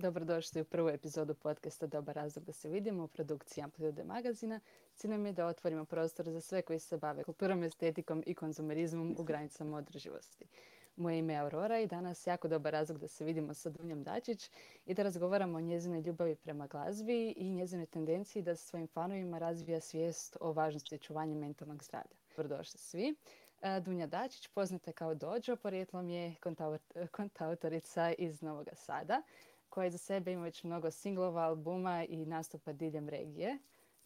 Dobrodošli u prvu epizodu podcasta Dobar razlog da se vidimo u produkciji Amplitude magazina. Cilj nam je da otvorimo prostor za sve koji se bave kulturom, estetikom i konzumerizmom u granicama održivosti. Moje ime je Aurora i danas jako dobar razlog da se vidimo sa Dunjom Dačić i da razgovaramo o njezinoj ljubavi prema glazbi i njezinoj tendenciji da svojim fanovima razvija svijest o važnosti očuvanja mentalnog zdravlja. Dobrodošli svi. Dunja Dačić, poznata kao Dođo, porijetlom je kontautorica iz Novog Sada koja za sebe ima već mnogo singlova, albuma i nastupa diljem regije.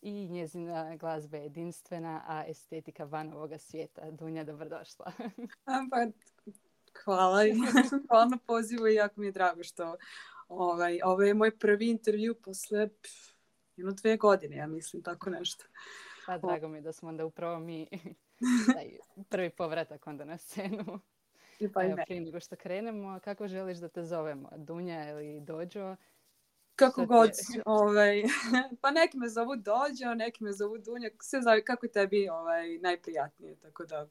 I njezina glazba je jedinstvena, a estetika van ovoga svijeta. Dunja, dobrodošla. pa, hvala. hvala na pozivu i jako mi je drago što ovaj, ovo je moj prvi intervju posle jedno dve godine, ja mislim, tako nešto. Pa drago mi je da smo onda upravo mi taj prvi povratak onda na scenu. I pa Evo, prije nego što krenemo, kako želiš da te zovemo? Dunja ili Dođo? Kako god. Ovaj, pa neki me zovu Dođo, neki me zovu Dunja. Sve zavi kako tebi ovaj, najprijatnije. Tako da,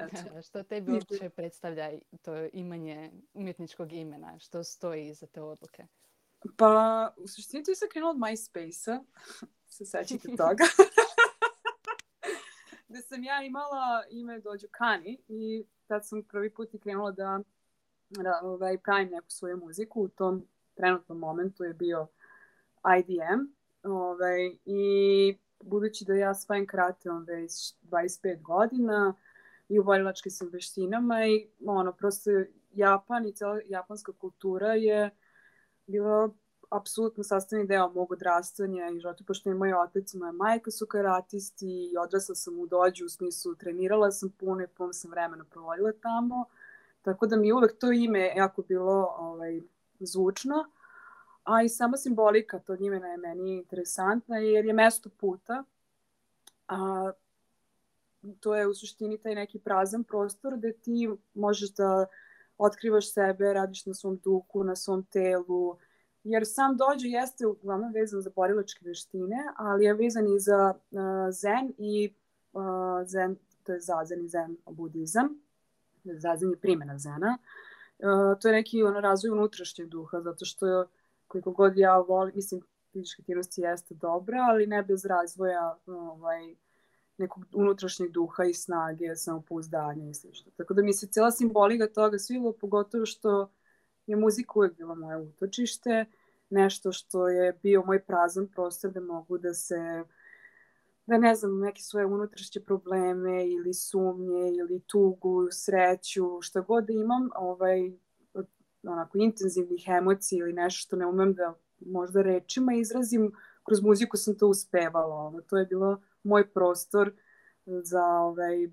eto. što tebi uopće predstavlja to imanje umjetničkog imena? Što stoji iza te odluke? Pa, u suštini to je krenulo od MySpace-a. Se sećate toga. Da sam ja imala ime Dođo Kani i tad sam prvi put i krenula da, da ovaj, pravim neku svoju muziku. U tom trenutnom momentu je bio IDM. Ovaj, I budući da ja svajim krateom već 25 godina i u borilačkim sam veštinama i ono, prosto Japan i cela japanska kultura je bila apsolutno sastavni deo mog odrastanja i života, pošto je moj otac i moja majka su karatisti i odrasla sam u dođu, u smislu trenirala sam puno i puno sam vremena provodila tamo, tako da mi uvek to ime jako bilo ovaj, zvučno, a i sama simbolika tog imena je meni interesantna jer je mesto puta, a to je u suštini taj neki prazan prostor gde ti možeš da otkrivaš sebe, radiš na svom duhu, na svom telu, jer sam dođe jeste uglavnom vezan za borilačke veštine, ali je vezan i za uh, zen i uh, zen, to je zazen i zen budizam. Zazen je primjena zena. Uh, to je neki ono, razvoj unutrašnjeg duha, zato što koliko god ja volim, mislim, fizička aktivnost jeste dobra, ali ne bez razvoja ovaj, nekog unutrašnjeg duha i snage, samopouzdanja i sl. Tako da mi se cijela simbolika toga svilo, pogotovo što je muzika uvek bila moje utočište, nešto što je bio moj prazan prostor da mogu da se da ne znam, neke svoje unutrašnje probleme ili sumnje ili tugu, sreću, šta god da imam, ovaj, onako intenzivnih emocija ili nešto što ne umem da možda rečima izrazim, kroz muziku sam to uspevala. Ono, to je bilo moj prostor za, ovaj,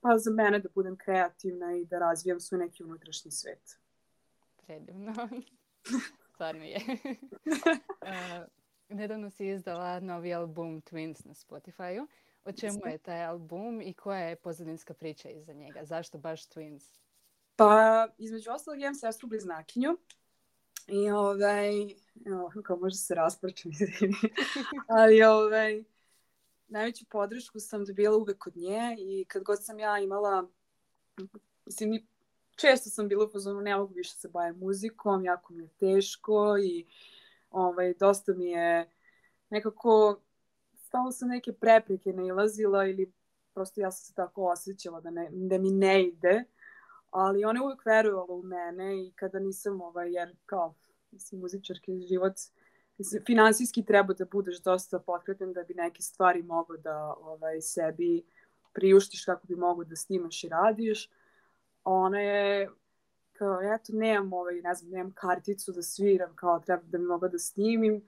pa za mene da budem kreativna i da razvijam svoj neki unutrašnji svet predivno. Stvarno je. uh, nedavno si izdala novi album Twins na Spotify-u. O čemu je taj album i koja je pozadinska priča iza njega? Zašto baš Twins? Pa, između ostalog, imam sestru bliznakinju. I ovaj, evo, kao možda se raspraćam, ali ovaj, najveću podršku sam dobila uvek od nje i kad god sam ja imala, mislim, često sam bila u fazonu, ne mogu više se bavim muzikom, jako mi je teško i ovaj, dosta mi je nekako stalo sam neke prepreke nailazila ili prosto ja sam se tako osjećala da, ne, da mi ne ide, ali ona je uvek verovala u mene i kada nisam, ovaj, jer kao, mislim, muzičarki život, mislim, finansijski treba da budeš dosta potkrepen da bi neke stvari mogo da ovaj, sebi priuštiš kako bi mogo da snimaš i radiš ona je kao, eto, nemam, ovaj, ne znam, nemam karticu da sviram, kao, treba da mi mogu da snimim.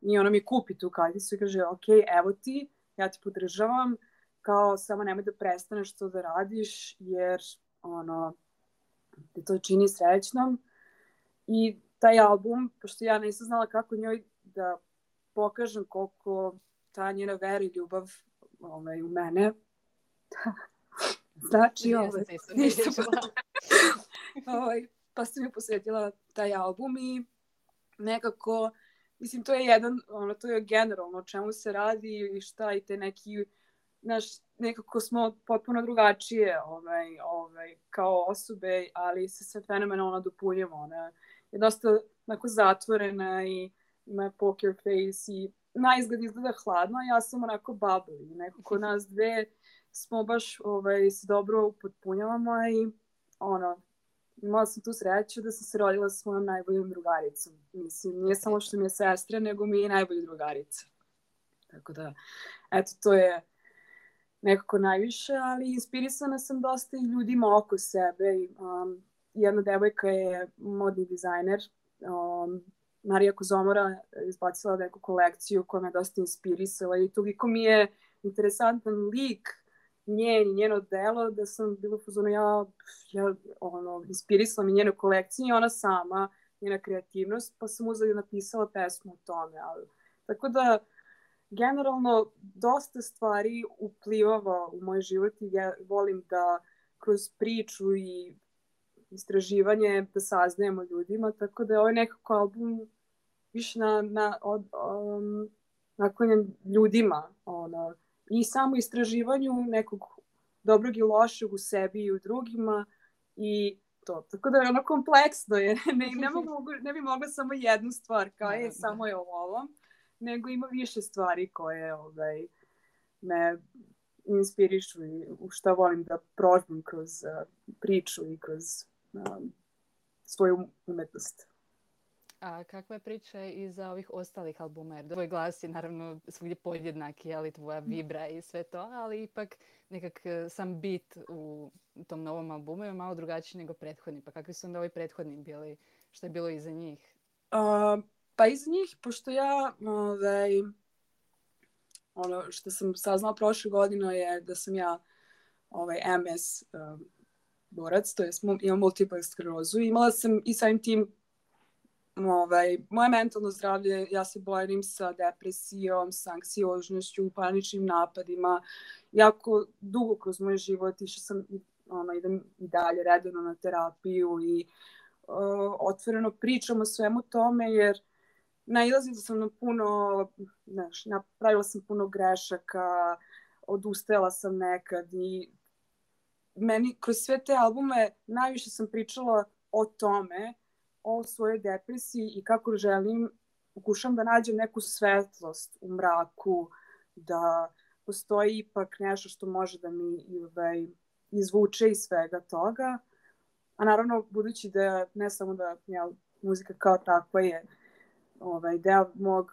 I ona mi kupi tu karticu i kaže, ok, evo ti, ja ti podržavam, kao, samo nemoj da prestaneš to da radiš, jer, ono, te to čini srećnom. I taj album, pošto ja nisam znala kako njoj da pokažem koliko ta njena vera i ljubav ovaj, u mene Znači, ovaj, nisam ovaj, pa sam mi posvetila taj album i nekako, mislim, to je jedan, ono, to je generalno o čemu se radi i šta i te neki, znaš, nekako smo potpuno drugačije ovaj, ovaj, kao osobe, ali se sve fenomenalno dopunjamo. Ona je dosta onako zatvorena i ima poker face i na izgled izgleda hladno, a ja sam onako bubbly. Nekako nas dve smo baš ovaj, se dobro upotpunjavamo i ono, imala sam tu sreću da sam se rodila sa svojom najboljom drugaricom. Mislim, nije samo što mi je sestra, nego mi je i najbolja drugarica. Tako da, eto, to je nekako najviše, ali inspirisana sam dosta i ljudima oko sebe. Um, jedna devojka je modni dizajner, um, Marija Kozomora izbacila neku kolekciju koja me dosta inspirisala i toliko mi je interesantan lik njen i njeno delo da sam bila fuzona ja, ja ono, inspirisala mi njenu kolekciju i ona sama, njena kreativnost, pa sam uzela i napisala pesmu o tome. Ali, tako da, generalno, dosta stvari uplivava u moj život i ja volim da kroz priču i istraživanje da saznajemo ljudima, tako da je ovaj nekako album više na, na, od, um, naklonjen ljudima, ono, i samo istraživanju nekog dobrog i lošeg u sebi i u drugima i to. Tako da je ono kompleksno je. Ne, ne, mogu, ne bi mogla samo jednu stvar kao je samo je ovo, nego ima više stvari koje ovaj, me inspirišu i u šta volim da prožbim kroz uh, priču i kroz um, svoju umetnost. A kakva je priča i za ovih ostalih albuma? Jer tvoj glas je naravno svugdje podjednaki, ali tvoja vibra i sve to, ali ipak nekak e, sam bit u tom novom albumu je malo drugačiji nego prethodni. Pa kakvi su onda ovi prethodni bili? Što je bilo iza njih? Uh, pa iza njih, pošto ja ovaj, ono što sam saznala prošle godine je da sam ja ovaj, MS um, borac, to je imam multiple sklerozu. Imala sam i samim tim ovaj, moje mentalno zdravlje, ja se borim sa depresijom, sa anksioznošću, paničnim napadima. Jako dugo kroz moj život išla sam, ono, idem i dalje redano na terapiju i uh, otvoreno pričam o svemu tome, jer nailazila sam na puno, znaš, napravila sam puno grešaka, odustajala sam nekad i meni kroz sve te albume najviše sam pričala o tome, o svojoj depresiji i kako želim, pokušam da nađem neku svetlost u mraku, da postoji ipak nešto što može da mi ovaj, izvuče iz svega toga. A naravno, budući da ne samo da ja, muzika kao takva je ovaj, deo mog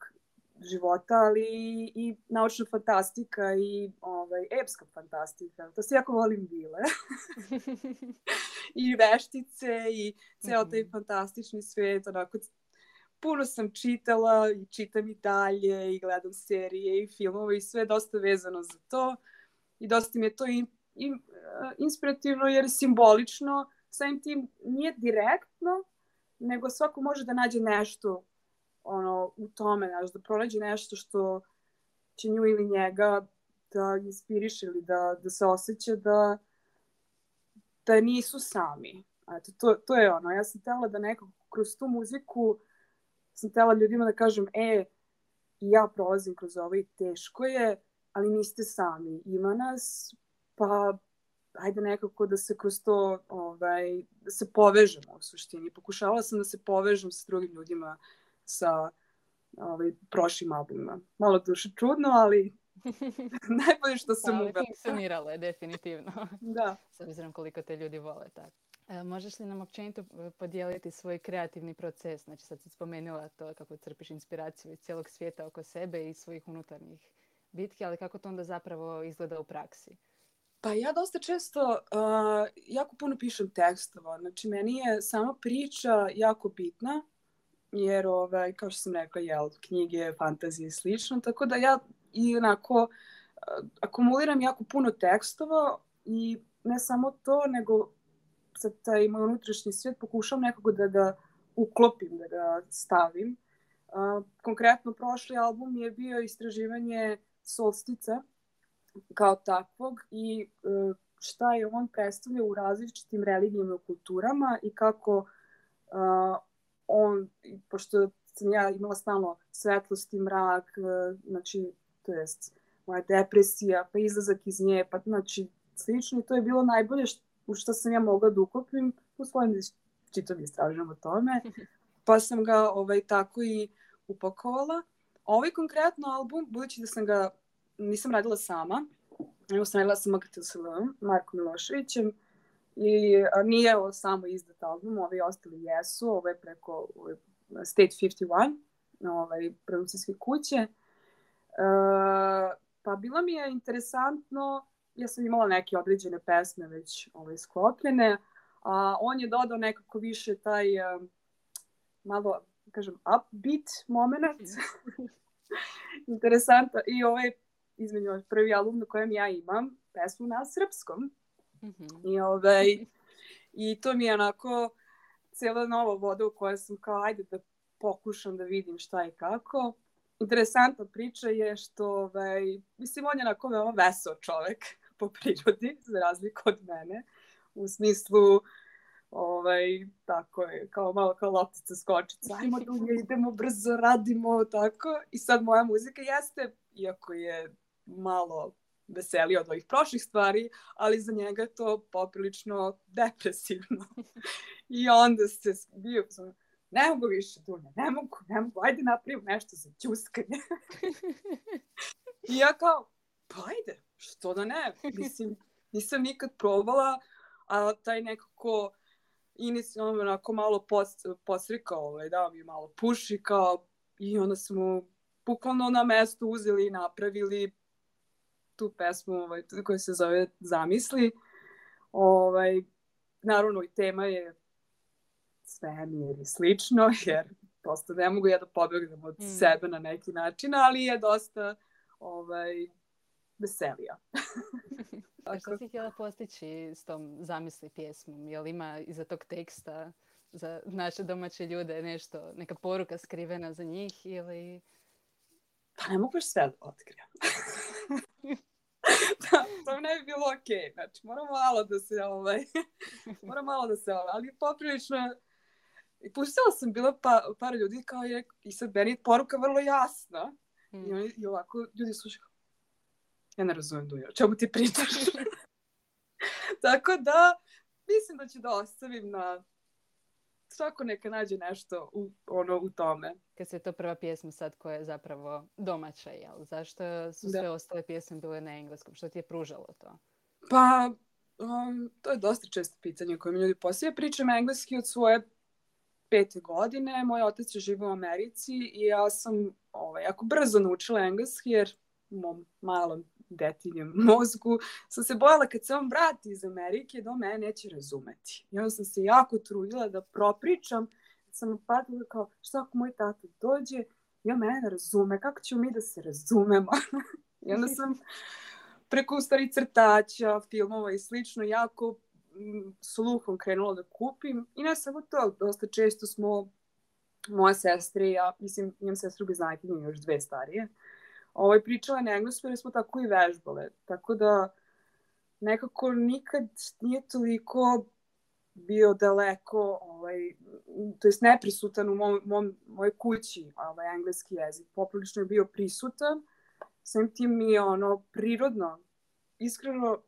života, ali i, i naučna fantastika i ovaj, epska fantastika. To se jako volim bile. I veštice i ceo taj mhm. fantastični svet. Onako, puno sam čitala i čitam i dalje i gledam serije i filmove i sve dosta vezano za to. I dosta mi je to in, in, inspirativno jer je simbolično. Samim tim nije direktno, nego svako može da nađe nešto ono, u tome, znaš, da pronađe nešto što će nju ili njega da inspiriše ili da, da se osjeća da, da nisu sami. Eto, to, to je ono, ja sam tela da nekako kroz tu muziku sam tela ljudima da kažem, e, ja prolazim kroz ovo i teško je, ali niste sami. Ima nas, pa ajde nekako da se kroz to, ovaj, da se povežemo u suštini. Pokušavala sam da se povežem sa drugim ljudima sa ovaj, prošlim albumima. Malo duše čudno, ali najbolje što sam ali uvela. funkcioniralo je definitivno. da. S obzirom koliko te ljudi vole tako. E, možeš li nam općenito e, podijeliti svoj kreativni proces? Znači sad si spomenula to kako crpiš inspiraciju iz cijelog svijeta oko sebe i svojih unutarnjih bitki, ali kako to onda zapravo izgleda u praksi? Pa ja dosta često uh, jako puno pišem tekstova. Znači meni je sama priča jako bitna jer, ovaj, kao što sam rekla, jel, knjige, fantazije i slično, tako da ja i onako uh, akumuliram jako puno tekstova i ne samo to, nego sa taj moj unutrašnji svijet pokušam nekako da ga uklopim, da ga stavim. Uh, konkretno, prošli album je bio istraživanje solstica kao takvog i uh, šta je on predstavlja u različitim religijama i kulturama i kako on, pošto sam ja imala stalno svetlost i mrak, znači, to jest moja depresija, pa izlazak iz nje, pa znači, slično i to je bilo najbolje što, u što sam ja mogla da ukopim u svojim čitav istražujem o tome. pa sam ga ovaj, tako i upakovala. Ovaj konkretno album, budući da sam ga nisam radila sama, nego sam radila sa MKTSL, Marko Miloševićem, i a, nije ovo samo izdat album, ovi ostali jesu, ovo je preko ovaj, State 51, ovaj, produkcijske kuće. Pa bilo mi je interesantno, ja sam imala neke određene pesme već ovaj, sklopljene, a on je dodao nekako više taj uh, malo, kažem, upbeat moment. Interesantno. I ovaj, između prvi album na kojem ja imam pesmu na srpskom. Mm -hmm. I, ovaj, I to mi je onako cijela nova voda u kojoj sam kao, ajde da pokušam da vidim šta i kako. Interesantna priča je što, ovaj, mislim, on je onako veoma vesel čovek po prirodi, za razliku od mene. U smislu, ovaj, tako je, kao malo kao loptica skočica, ajmo dulje, idemo brzo, radimo, tako. I sad moja muzika jeste, iako je malo veselija od ovih prošlih stvari, ali za njega to poprilično depresivno. I onda se bio, ne mogu više, Dunja, ne mogu, ne mogu, ajde napravim nešto za ćuskanje. I ja kao, pa ajde, što da ne? Mislim, nisam nikad probala, a taj nekako inicijalno onako malo post, posrikao, ovaj, dao mi malo puši kao i onda smo bukvalno na mestu uzeli i napravili tu pesmu ovaj, koja se zove Zamisli. Ovaj, naravno i tema je svemir i slično, jer prosto ne mogu ja da pobegnem od mm. sebe na neki način, ali je dosta ovaj, veselija. A što si htjela postići s tom zamisli pjesmom? Jel ima iza tog teksta za naše domaće ljude nešto, neka poruka skrivena za njih ili... Pa ne mogu baš sve da otkrijem. da, to ne bi bilo okej. Okay. Znači, moram malo da se, ovaj, moram malo da se, ovaj, ali poprilično I pustila sam bila pa, par ljudi kao je, i sad meni poruka vrlo jasna. Mm. I, oni, I ovako ljudi slušaju ja ne razumem Dunja, čemu ti pričaš? Tako da, mislim da ću da ostavim na svako neka nađe nešto u, ono, u tome. Kad se to prva pjesma sad koja je zapravo domaća, jel? Zašto su da. sve ostale pjesme bile na engleskom? Što ti je pružalo to? Pa, um, to je dosta često pitanje koje mi ljudi poslije. Pričam engleski od svoje pete godine. Moj otac je živio u Americi i ja sam ovaj, jako brzo naučila engleski jer u mom malom detinjem mozgu, sam se bojala kad se on vrati iz Amerike da on mene neće razumeti. I onda sam se jako trudila da propričam, sam padala kao šta ako moj tata dođe i on mene ne razume, kako ćemo mi da se razumemo? I onda sam preko stari crtača, filmova i slično jako sluhom krenula da kupim i ne samo to, dosta često smo moja sestra i ja, mislim, imam sestru bez najtinje, još dve starije, ovaj, pričala na engleskom jer smo tako i vežbale. Tako da nekako nikad nije toliko bio daleko, ovaj, to jest neprisutan u mom, mom, mojoj kući, ovaj, engleski jezik. Poprilično je bio prisutan, sam tim mi je ono prirodno, iskreno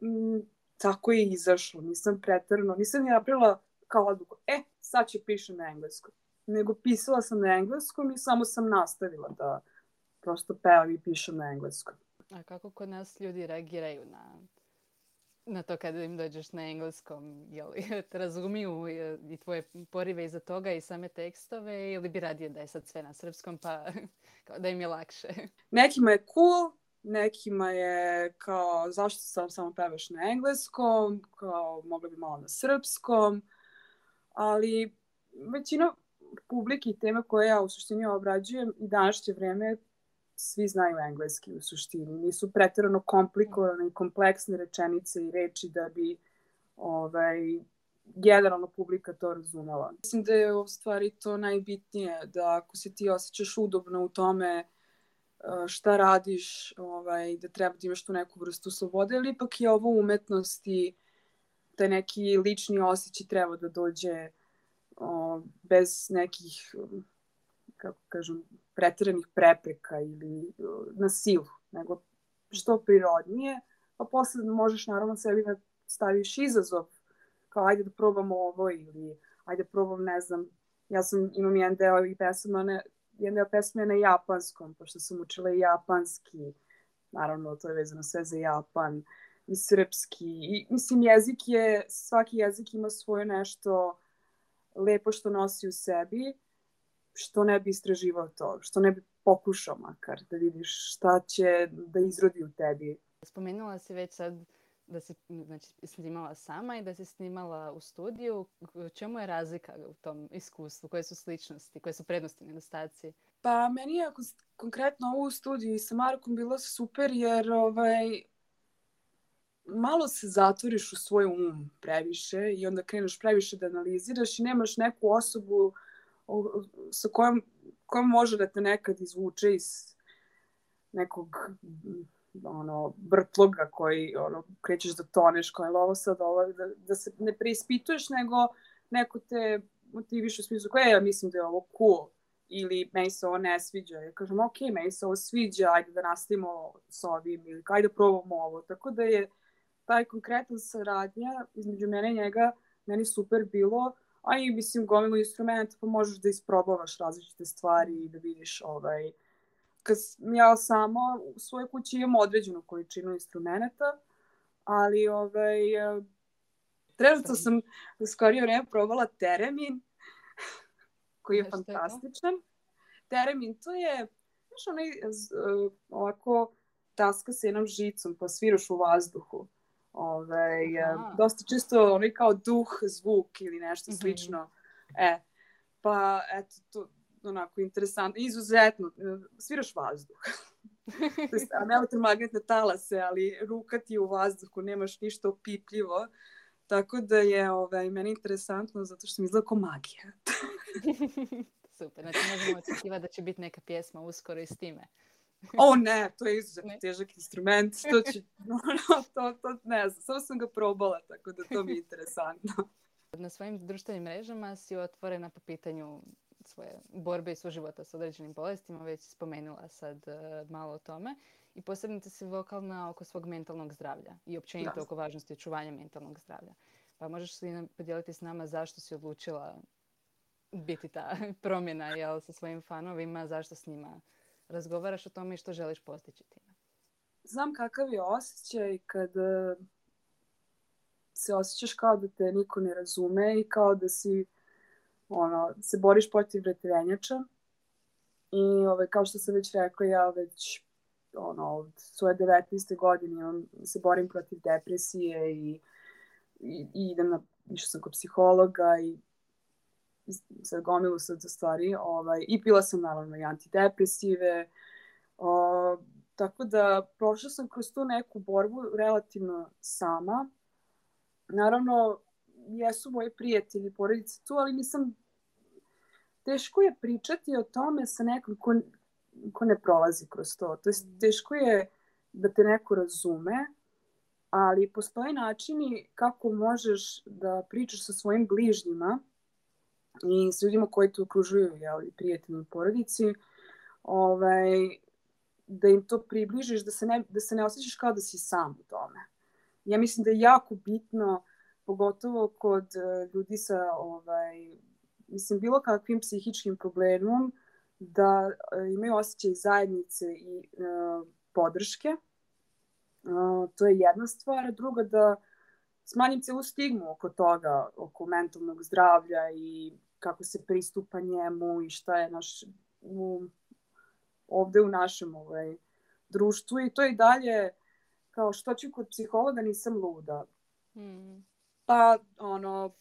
tako je izašlo, nisam pretarno, nisam ni napravila kao odluku, e, sad će pišem na engleskom. Nego pisala sam na engleskom i samo sam nastavila da, prosto pevam i pišem na engleskom. A kako kod nas ljudi reagiraju na, na to kada im dođeš na engleskom? Jel te razumiju i tvoje porive iza toga i same tekstove ili bi radije da je sad sve na srpskom pa kao da im je lakše? Nekima je cool, nekima je kao zašto sam samo pevaš na engleskom, kao mogla bi malo na srpskom, ali većina publike i teme koje ja u suštini obrađujem i današnje vreme svi znaju engleski u suštini. Nisu pretirano komplikovane i kompleksne rečenice i reči da bi ovaj, generalno publika to razumela. Mislim da je u stvari to najbitnije, da ako se ti osjećaš udobno u tome šta radiš, ovaj, da treba da imaš tu neku vrstu slobode, ali ipak je ovo umetnost i da neki lični osjećaj treba da dođe o, bez nekih, kako kažem, pretiranih prepreka ili uh, na silu, nego što prirodnije, pa posle možeš naravno sebi da staviš izazov, kao ajde da probamo ovo ili ajde da probam, ne znam, ja sam, imam jedan deo i pesama, ne, jedan deo pesme na japanskom, pošto sam učila i japanski, naravno to je vezano sve za Japan, i srpski, i mislim jezik je, svaki jezik ima svoje nešto lepo što nosi u sebi, što ne bi istraživao to, što ne bi pokušao makar da vidiš šta će da izrodi u tebi. Spomenula si već sad da si znači, snimala sama i da si snimala u studiju. Čemu je razlika u tom iskustvu? Koje su sličnosti? Koje su prednosti i nedostaci? Pa meni je konkretno ovo u studiju i sa Markom bilo super jer ovaj, malo se zatvoriš u svoj um previše i onda kreneš previše da analiziraš i nemaš neku osobu sa kojom, kojom može da te nekad izvuče iz nekog ono, brtloga koji ono, krećeš da toneš, kao ovo sad ovo, da, da se ne preispituješ, nego neko te motiviš u smislu koja ja mislim da je ovo cool ili meni se ovo ne sviđa. Ja kažem, ok, meni se ovo sviđa, ajde da nastavimo s ovim ili ajde da probamo ovo. Tako da je taj konkretan saradnja između mene i njega meni super bilo, a i mislim gomilu instrumenta pa možeš da isprobavaš različite stvari i da vidiš ovaj, kad ja sama u svojoj kući imam određenu količinu instrumenta, ali ovaj, trenutno sam u skorije vreme probala teremin, koji je fantastičan. Teremin, to je, znaš, onaj ovako taska sa jednom žicom, pa sviraš u vazduhu. Ove, ovaj, dosta često onaj kao duh, zvuk ili nešto mm -hmm. slično. E, pa eto, to, onako interesantno, izuzetno, sviraš vazduh. to je elektromagnetne talase, ali ruka ti je u vazduhu, nemaš ništa opipljivo. Tako da je ovaj, meni interesantno zato što mi izgleda kao magija. Super, znači možemo očekivati da će biti neka pjesma uskoro i s time. o ne, to je izuzetno težak instrument, to će, no, no, to, to ne znam, samo sam ga probala, tako da to mi je interesantno. Na svojim društvenim mrežama si otvorena po pitanju svoje borbe i života sa određenim bolestima, već spomenula sad uh, malo o tome. I posebno si vokalna oko svog mentalnog zdravlja i općenito da. oko važnosti očuvanja mentalnog zdravlja. Pa možeš li podijeliti s nama zašto si odlučila biti ta promjena jel, sa svojim fanovima, zašto s njima razgovaraš o tome i što želiš postići time? Znam kakav je osjećaj kad se osjećaš kao da te niko ne razume i kao da si ono, se boriš protiv vretenjača. I ovaj, kao što sam već rekla, ja već ono, od svoje 19. godine imam, se borim protiv depresije i, i, i idem na, išla sam kod psihologa i sad gomilu sad za stvari. Ovaj, I pila sam naravno i antidepresive. O, tako da prošla sam kroz tu neku borbu relativno sama. Naravno, jesu moji prijatelji, porodice tu, ali nisam teško je pričati o tome sa nekom ko, ko ne prolazi kroz to. To je teško je da te neko razume, ali postoje načini kako možeš da pričaš sa svojim bližnjima i s ljudima koji te okružuju, jel, prijatelji i porodici, ovaj, da im to približiš, da se, ne, da se ne osjećaš kao da si sam u tome. Ja mislim da je jako bitno, pogotovo kod uh, ljudi sa ovaj, mislim, bilo kakvim psihičkim problemom da e, imaju osjećaj zajednice i e, podrške. E, to je jedna stvar. Druga, da smanjim celu stigmu oko toga, oko mentalnog zdravlja i kako se pristupa njemu i šta je naš, u, ovde u našem ovaj, društvu. I to i dalje kao što ću kod psihologa nisam luda. Mm. Pa, ono,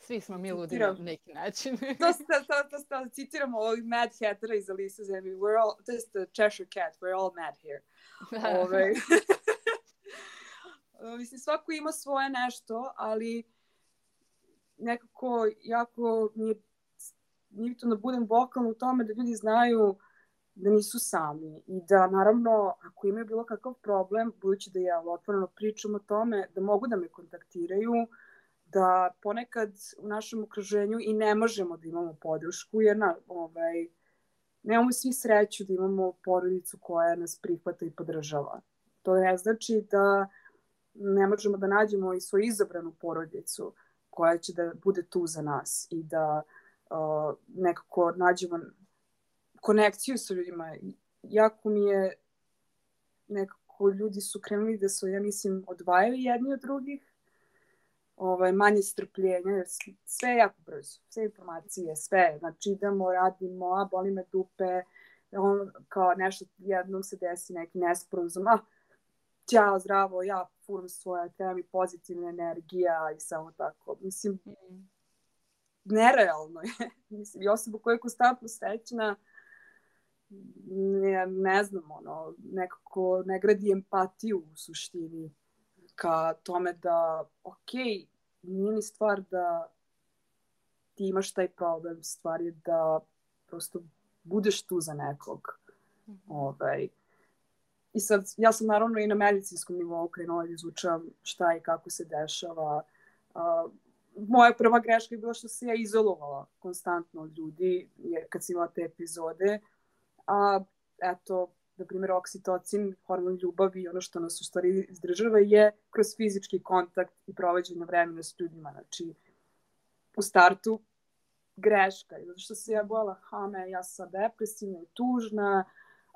Svi smo mi ludi na neki način. to, to, to, to, to citiram ovog Mad Hattera iz Alisa Zemlji. We're all, to je the Cheshire Cat, we're all mad here. Ove, ovaj. mislim, svako ima svoje nešto, ali nekako jako mi je, mi je to da budem vokalna u tome da ljudi znaju da nisu sami i da naravno ako imaju bilo kakav problem, budući da ja otvoreno pričam o tome, da mogu da me kontaktiraju, da ponekad u našem okruženju i ne možemo da imamo podršku, jer na, ovaj, nemamo svi sreću da imamo porodicu koja nas prihvata i podržava. To ne znači da ne možemo da nađemo i svoju izabranu porodicu koja će da bude tu za nas i da uh, nekako nađemo konekciju sa ljudima. Jako mi je nekako ljudi su krenuli da su, ja mislim, odvajali jedni od drugih, ovaj, manje strpljenja, jer sve je jako brzo, sve informacije, sve, znači idemo, radimo, a boli me dupe, on, kao nešto, jednom se desi neki nesporazum, a ćao, zdravo, ja furam svoje, treba mi pozitivna energija i samo tako. Mislim, mm. nerealno je. Mislim, i osoba koja je konstantno srećna, ne, ne znam, ono, nekako ne gradi empatiju u suštini ka tome da, ok, nije ni stvar da ti imaš taj problem, stvar je da prosto budeš tu za nekog. -hmm. ovaj, I sad, ja sam naravno i na medicinskom nivou krenula da izučavam šta i kako se dešava. Uh, moja prva greška je bila što se ja izolovala konstantno od ljudi jer kad sam imala te epizode. A, eto, na primjer, oksitocin, hormon ljubavi, ono što nas u stvari izdržava je kroz fizički kontakt i provođenje vremena s ljudima. Znači, u startu greška, zato što se ja bojala, ha me, ja sam depresivna i tužna,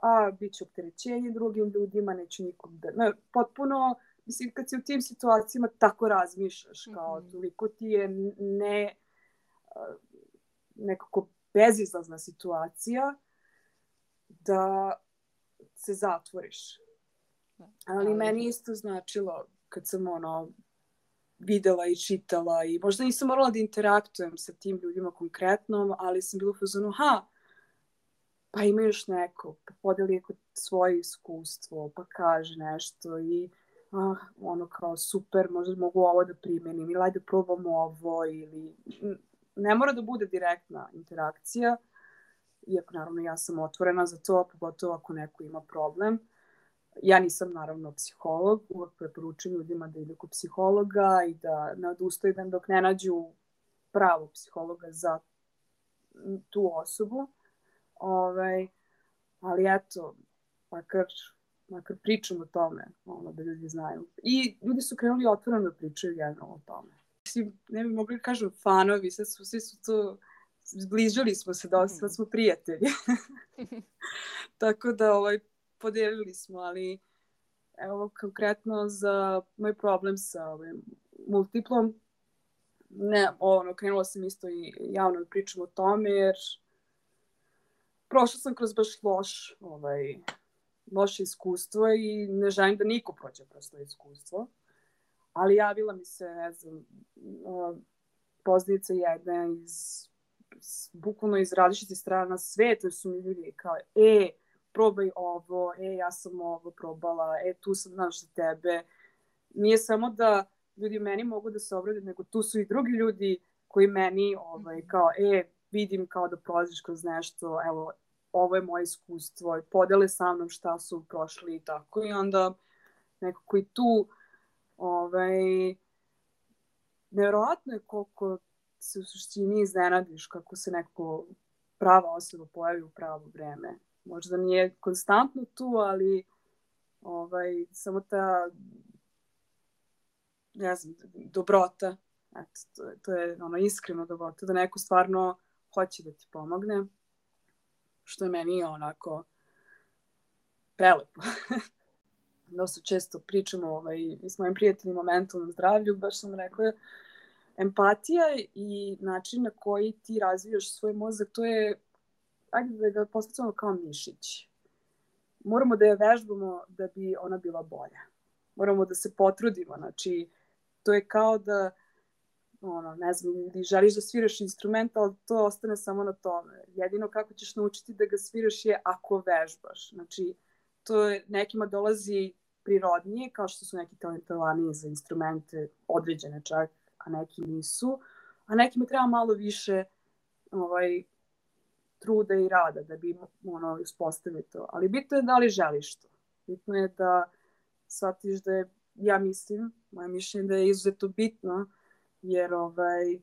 a bit će opterećenje drugim ljudima, neću nikom da... Ne, potpuno, mislim, kad si u tim situacijama tako razmišljaš, kao mm -hmm. toliko ti je ne nekako bezizlazna situacija da se zatvoriš. Da. Ali meni isto značilo kad sam ono videla i čitala i možda nisam morala da interaktujem sa tim ljudima konkretno, ali sam bila u fazonu, ha, pa ima još neko, pa podeli svoje iskustvo, pa kaže nešto i ah, ono kao super, možda mogu ovo da primenim ili ajde probamo ovo ili ne mora da bude direktna interakcija, iako naravno ja sam otvorena za to, pogotovo ako neko ima problem. Ja nisam naravno psiholog, uvek preporučujem ljudima da idu kod psihologa i da ne odustaju dok ne nađu pravog psihologa za tu osobu. Ovaj, ali eto, makar, makar pričam o tome, ono, da ljudi znaju. I ljudi su krenuli otvoreno da pričaju jedno o tome. Svi, ne bi mogli da kažem fanovi, sad su, svi su to, zbližali smo se dosta, sad smo prijatelji. Tako da, ovaj, podelili smo, ali evo konkretno za moj problem sa ovim multiplom, ne, ono, krenula sam isto i javno da pričam o tome, jer prošla sam kroz baš loš, ovaj, loše iskustvo i ne želim da niko prođe kroz to iskustvo. Ali javila mi se, ne znam, poznanica jedna iz, bukvalno iz različitih strana sveta su mi ljudi kao, e, probaj ovo, e, ja sam ovo probala, e, tu sam, znaš, za tebe. Nije samo da ljudi meni mogu da se obrade, nego tu su i drugi ljudi koji meni, ovaj, kao, e, vidim kao da prolaziš kroz nešto, evo, ovo je moje iskustvo, podele sa mnom šta su prošli i tako. I onda nekako i tu ovaj, nevjerojatno je koliko se u suštini iznenadiš kako se neko prava osoba pojavi u pravo vreme. Možda nije konstantno tu, ali ovaj, samo ta ne znam, dobrota Eto, to, to je ono iskreno dobrota, da neko stvarno hoće da ti pomogne, što je meni onako prelepo. Dosta često pričamo ovaj, s mojim prijateljima o mentalnom zdravlju, baš sam rekla, empatija i način na koji ti razvijaš svoj mozak, to je, ajde da ga postavimo kao mišić. Moramo da je vežbamo da bi ona bila bolja. Moramo da se potrudimo, znači, to je kao da ono, ne znam, ili želiš da sviraš instrument, ali to ostane samo na tome. Jedino kako ćeš naučiti da ga sviraš je ako vežbaš. Znači, to je, nekima dolazi prirodnije, kao što su neki talentovaniji za instrumente, određene čak, a neki nisu. A nekima treba malo više ovaj, truda i rada da bi ono, uspostavili to. Ali bitno je da li želiš to. Bitno je da shvatiš da je, ja mislim, moje mišljenje da je izuzetno bitno jer ovaj,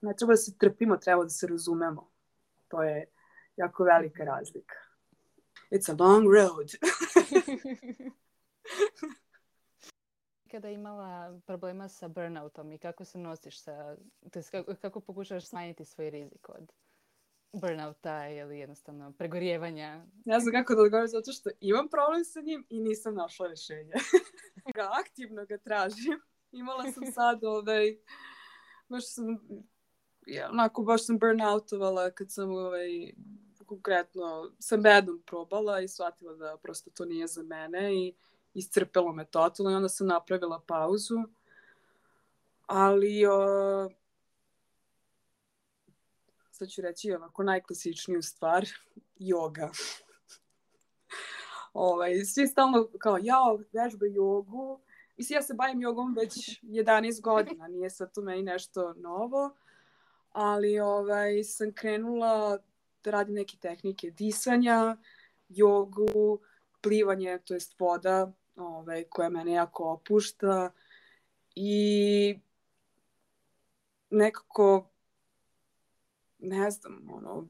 ne treba da se trpimo, treba da se razumemo. To je jako velika razlika. It's a long road. ikada imala problema sa burnoutom i kako se nosiš sa, to kako, kako pokušavaš smanjiti svoj rizik od burnouta ili jednostavno pregorjevanja? Ne znam kako da odgovorim zato što imam problem sa njim i nisam našla rješenje. ga aktivno ga tražim. Imala sam sad ovaj, baš sam, ja, onako baš sam burnoutovala kad sam ovaj, konkretno sa bedom probala i shvatila da prosto to nije za mene i iscrpelo me totalno i onda sam napravila pauzu. Ali o, sad ću reći onako najklasičniju stvar, joga. ovaj, svi stalno kao, ja vežba jogu. Mislim, ja se bavim jogom već 11 godina, nije sad to meni nešto novo. Ali ovaj, sam krenula da radim neke tehnike disanja, jogu, plivanje, to jest voda, ovaj, koja mene jako opušta i nekako ne znam, ono,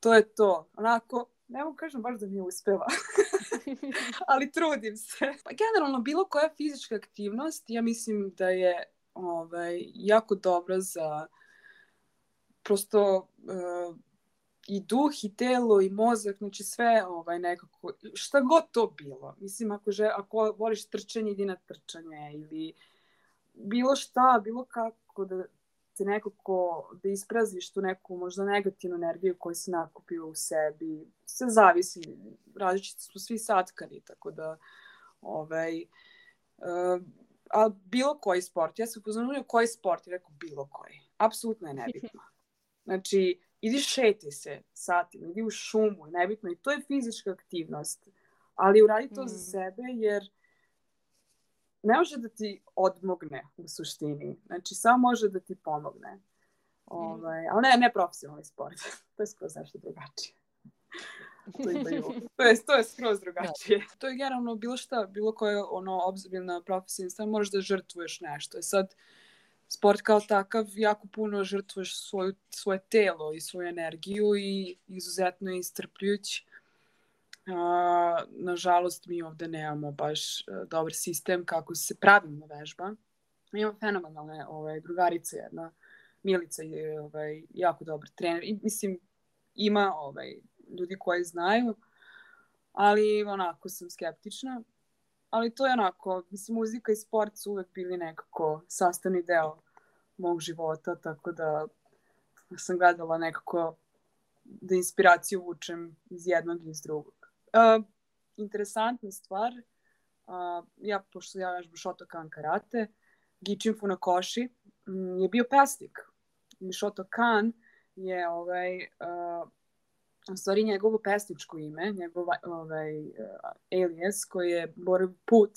to je to. Onako, ne mogu kažem baš da mi je uspela, ali trudim se. Pa generalno, bilo koja fizička aktivnost, ja mislim da je ovaj, jako dobra za prosto uh, i duh i telo i mozak, znači sve ovaj nekako, šta god to bilo. Mislim, ako, že, ako voliš trčanje, idi na trčanje ili bilo šta, bilo kako da te nekako da ispraziš tu neku možda negativnu energiju koju si nakupio u sebi. Sve zavisi, različiti smo svi satkani, tako da ovaj, uh, a bilo koji sport. Ja sam upoznala koji sport i rekao bilo koji. Apsolutno je nebitno. Znači, idi šeti se satima, idi u šumu, nebitno. I to je fizička aktivnost. Ali uradi to mm. za sebe jer ne može da ti odmogne u suštini. Znači, samo može da ti pomogne. Ovaj, ali ne, ne profesionalni sport. to je skroz nešto drugačije. to, imaju, to, je, to je skroz drugačije. Da. To je generalno bilo šta, bilo koje ono obzirna profesija, samo možeš da žrtvuješ nešto. Sad, sport kao takav jako puno žrtvuješ svoju, svoje telo i svoju energiju i izuzetno je istrpljujući. A, nažalost, mi ovde nemamo baš e, dobar sistem kako se pravilno vežba. Imamo fenomenalne ovaj, drugarice, jedna Milica je ovaj, jako dobar trener. I, mislim, ima ovaj, ljudi koji znaju, ali onako sam skeptična. Ali to je onako, mislim, muzika i sport su uvek bili nekako sastavni deo mog života, tako da sam gledala nekako da inspiraciju vučem iz jednog i iz drugog. Uh, interesantna stvar, uh, ja, pošto ja vežbu Shotokan karate, Gičin Funakoshi je bio pesnik. Shoto Kan je ovaj, uh, u stvari njegovo pesničko ime, njegov ovaj, uh, alias koji je Boriv Put,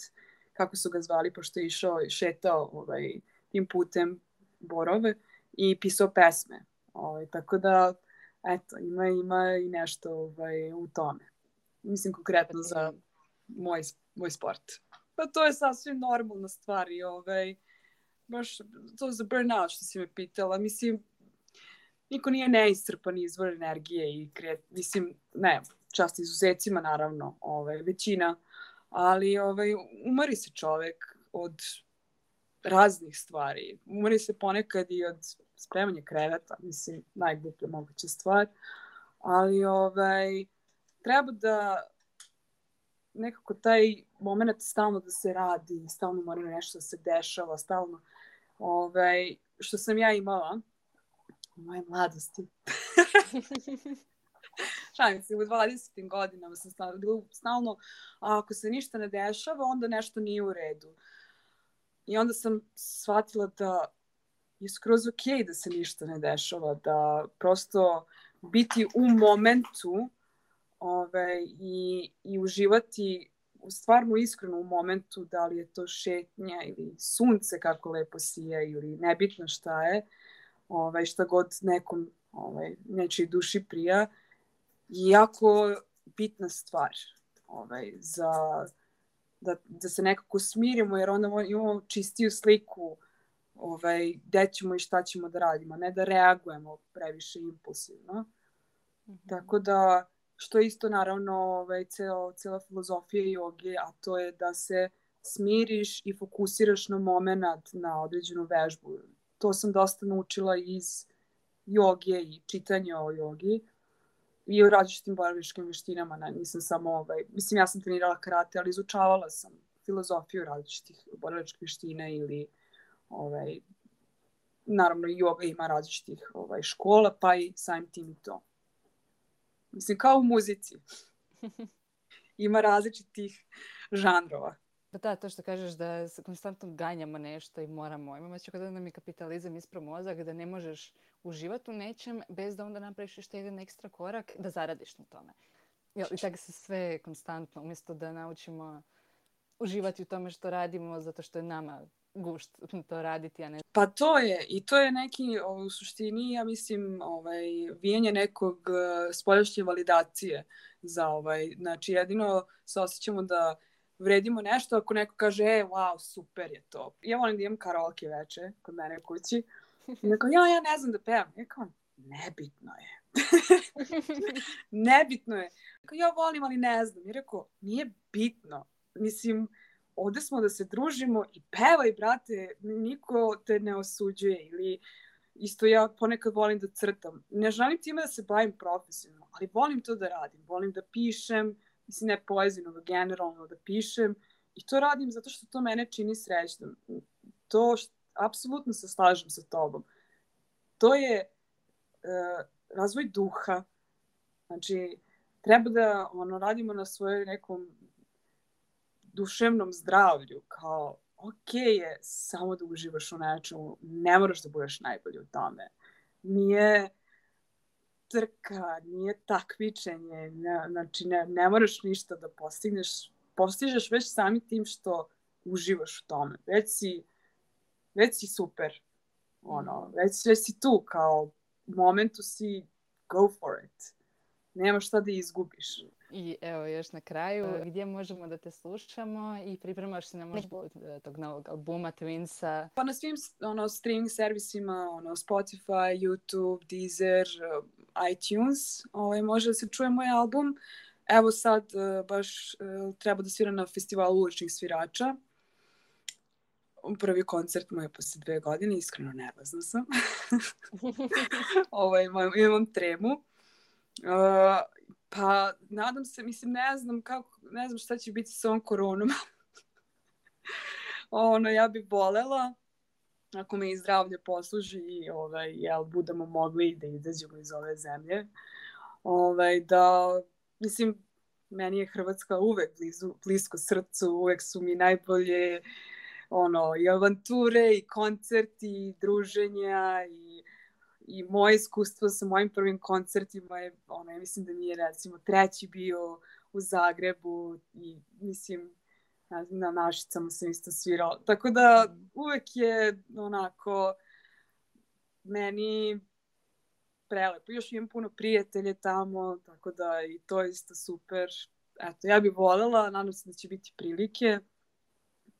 kako su ga zvali, pošto je išao šetao ovaj, tim putem Borove i pisao pesme. Ovaj, tako da, eto, ima, ima i nešto ovaj, u tome. Mislim konkretno za moj, moj sport. Pa to je sasvim normalna stvar i ovaj, baš to za burnout što si me pitala. Mislim, niko nije neiscrpan izvor energije i kreat, mislim, ne, čast izuzecima naravno, ovaj, većina, ali ovaj, umari se čovek od raznih stvari. Umari se ponekad i od spremanja kreveta, mislim, najgluplja moguća stvar, ali ovaj, treba da nekako taj moment stalno da se radi, stalno mora nešto da se dešava, stalno, ovaj, što sam ja imala u moje mladosti. Šalim se, u 20. godinama sam stalno, stalno, ako se ništa ne dešava, onda nešto nije u redu. I onda sam shvatila da je skroz ok da se ništa ne dešava, da prosto biti u momentu ove, i, i uživati u stvarno iskreno u momentu da li je to šetnja ili sunce kako lepo sija ili nebitno šta je, ovaj, šta god nekom ovaj, nečoj duši prija, jako bitna stvar ovaj, za da, da se nekako smirimo, jer onda imamo čistiju sliku ovaj, gde ćemo i šta ćemo da radimo, ne da reagujemo previše impulsivno. Mm -hmm. Tako da, što je isto naravno ovaj, ceo, cela filozofija joge, a to je da se smiriš i fokusiraš na moment, na određenu vežbu. To sam dosta naučila iz joge i čitanja o jogi i o različitim borilačkim veštinama. Ne, nisam samo, ovaj, mislim, ja sam trenirala karate, ali izučavala sam filozofiju različitih borilačkih veština ili ovaj, naravno i yoga ima različitih ovaj, škola, pa i samim tim i to. Mislim, kao u muzici. ima različitih žanrova. Pa da, to što kažeš da konstantno ganjamo nešto i moramo. Imamo će kada nam je kapitalizam ispro mozak da ne možeš uživati u nečem bez da onda napraviš još jedan ekstra korak da zaradiš na tome. I tako se sve konstantno, umjesto da naučimo uživati u tome što radimo zato što je nama gušt to raditi, a ne... Pa to je, i to je neki, u suštini, ja mislim, ovaj, vijenje nekog e, spoljašnje validacije za ovaj, znači jedino se osjećamo da vredimo nešto ako neko kaže, e, wow, super je to. Ja volim da imam karaoke veče kod mene u kući. I neko, ja, ja ne znam da pevam. Ja kao, nebitno je. nebitno je. Kao, ja volim, ali ne znam. I rekao, nije bitno. Mislim, ovde smo da se družimo i pevaj, brate, niko te ne osuđuje ili isto ja ponekad volim da crtam. Ne želim time da se bavim profesionalno, ali volim to da radim. Volim da pišem, mislim ne poeziju, nego generalno da pišem i to radim zato što to mene čini srećnom. To što, apsolutno se slažem sa tobom. To je uh, razvoj duha. Znači, treba da ono, radimo na svojoj nekom duševnom zdravlju, kao ok je samo da uživaš u nečemu, ne moraš da budeš najbolji u tome. Nije trka, nije takmičenje, ne, znači ne, ne moraš ništa da postigneš, postižeš već sami tim što uživaš u tome. Već si, već si super. Ono, već, već si tu, kao u momentu si go for it. Nema šta da izgubiš. I evo još na kraju, uh, gdje možemo da te slušamo i pripremaš se na možda tog novog albuma Twinsa? Pa na svim ono, streaming servisima, ono, Spotify, YouTube, Deezer, iTunes, ovaj, može da se čuje moj album. Evo sad uh, baš uh, treba da svira na festivalu uličnih svirača. Prvi koncert moj je posle dve godine, iskreno nervozna sam. ovaj, imam tremu. Uh, Pa nadam se, mislim, ne znam kako, ne znam šta će biti sa ovom koronom. ono, ja bih volela, ako me i zdravlje posluži i ovaj, jel, budemo mogli da izađemo iz ove zemlje, ovaj, da, mislim, meni je Hrvatska uvek blizu, blisko srcu, uvek su mi najbolje ono, i avanture, i koncerti, i druženja, i i moje iskustvo sa mojim prvim koncertima je, ono, ja mislim da mi je recimo treći bio u Zagrebu i mislim na, na Našicama sam isto svirala. Tako da uvek je onako meni prelepo. Još imam puno prijatelje tamo, tako da i to je isto super. Eto, ja bih voljela, nadam se da će biti prilike.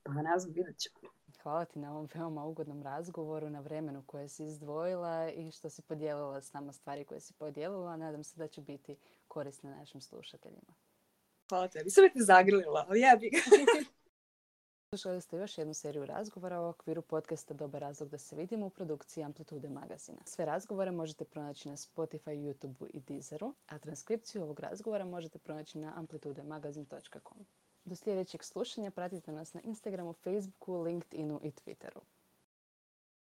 Pa ne znam, vidjet ćemo. Hvala ti na ovom veoma ugodnom razgovoru, na vremenu koje si izdvojila i što si podijelila s nama stvari koje si podijelila. Nadam se da će biti korisne našim slušateljima. Hvala tebi. Sve te zagrlila, ali ja bih. Slušali ste još jednu seriju razgovora u okviru podcasta Dobar razlog da se vidimo u produkciji Amplitude magazina. Sve razgovore možete pronaći na Spotify, YouTube i Deezeru, a transkripciju ovog razgovora možete pronaći na amplitudemagazin.com. Do sljedećeg slušanja pratite nas na Instagramu, Facebooku, LinkedInu i Twitteru.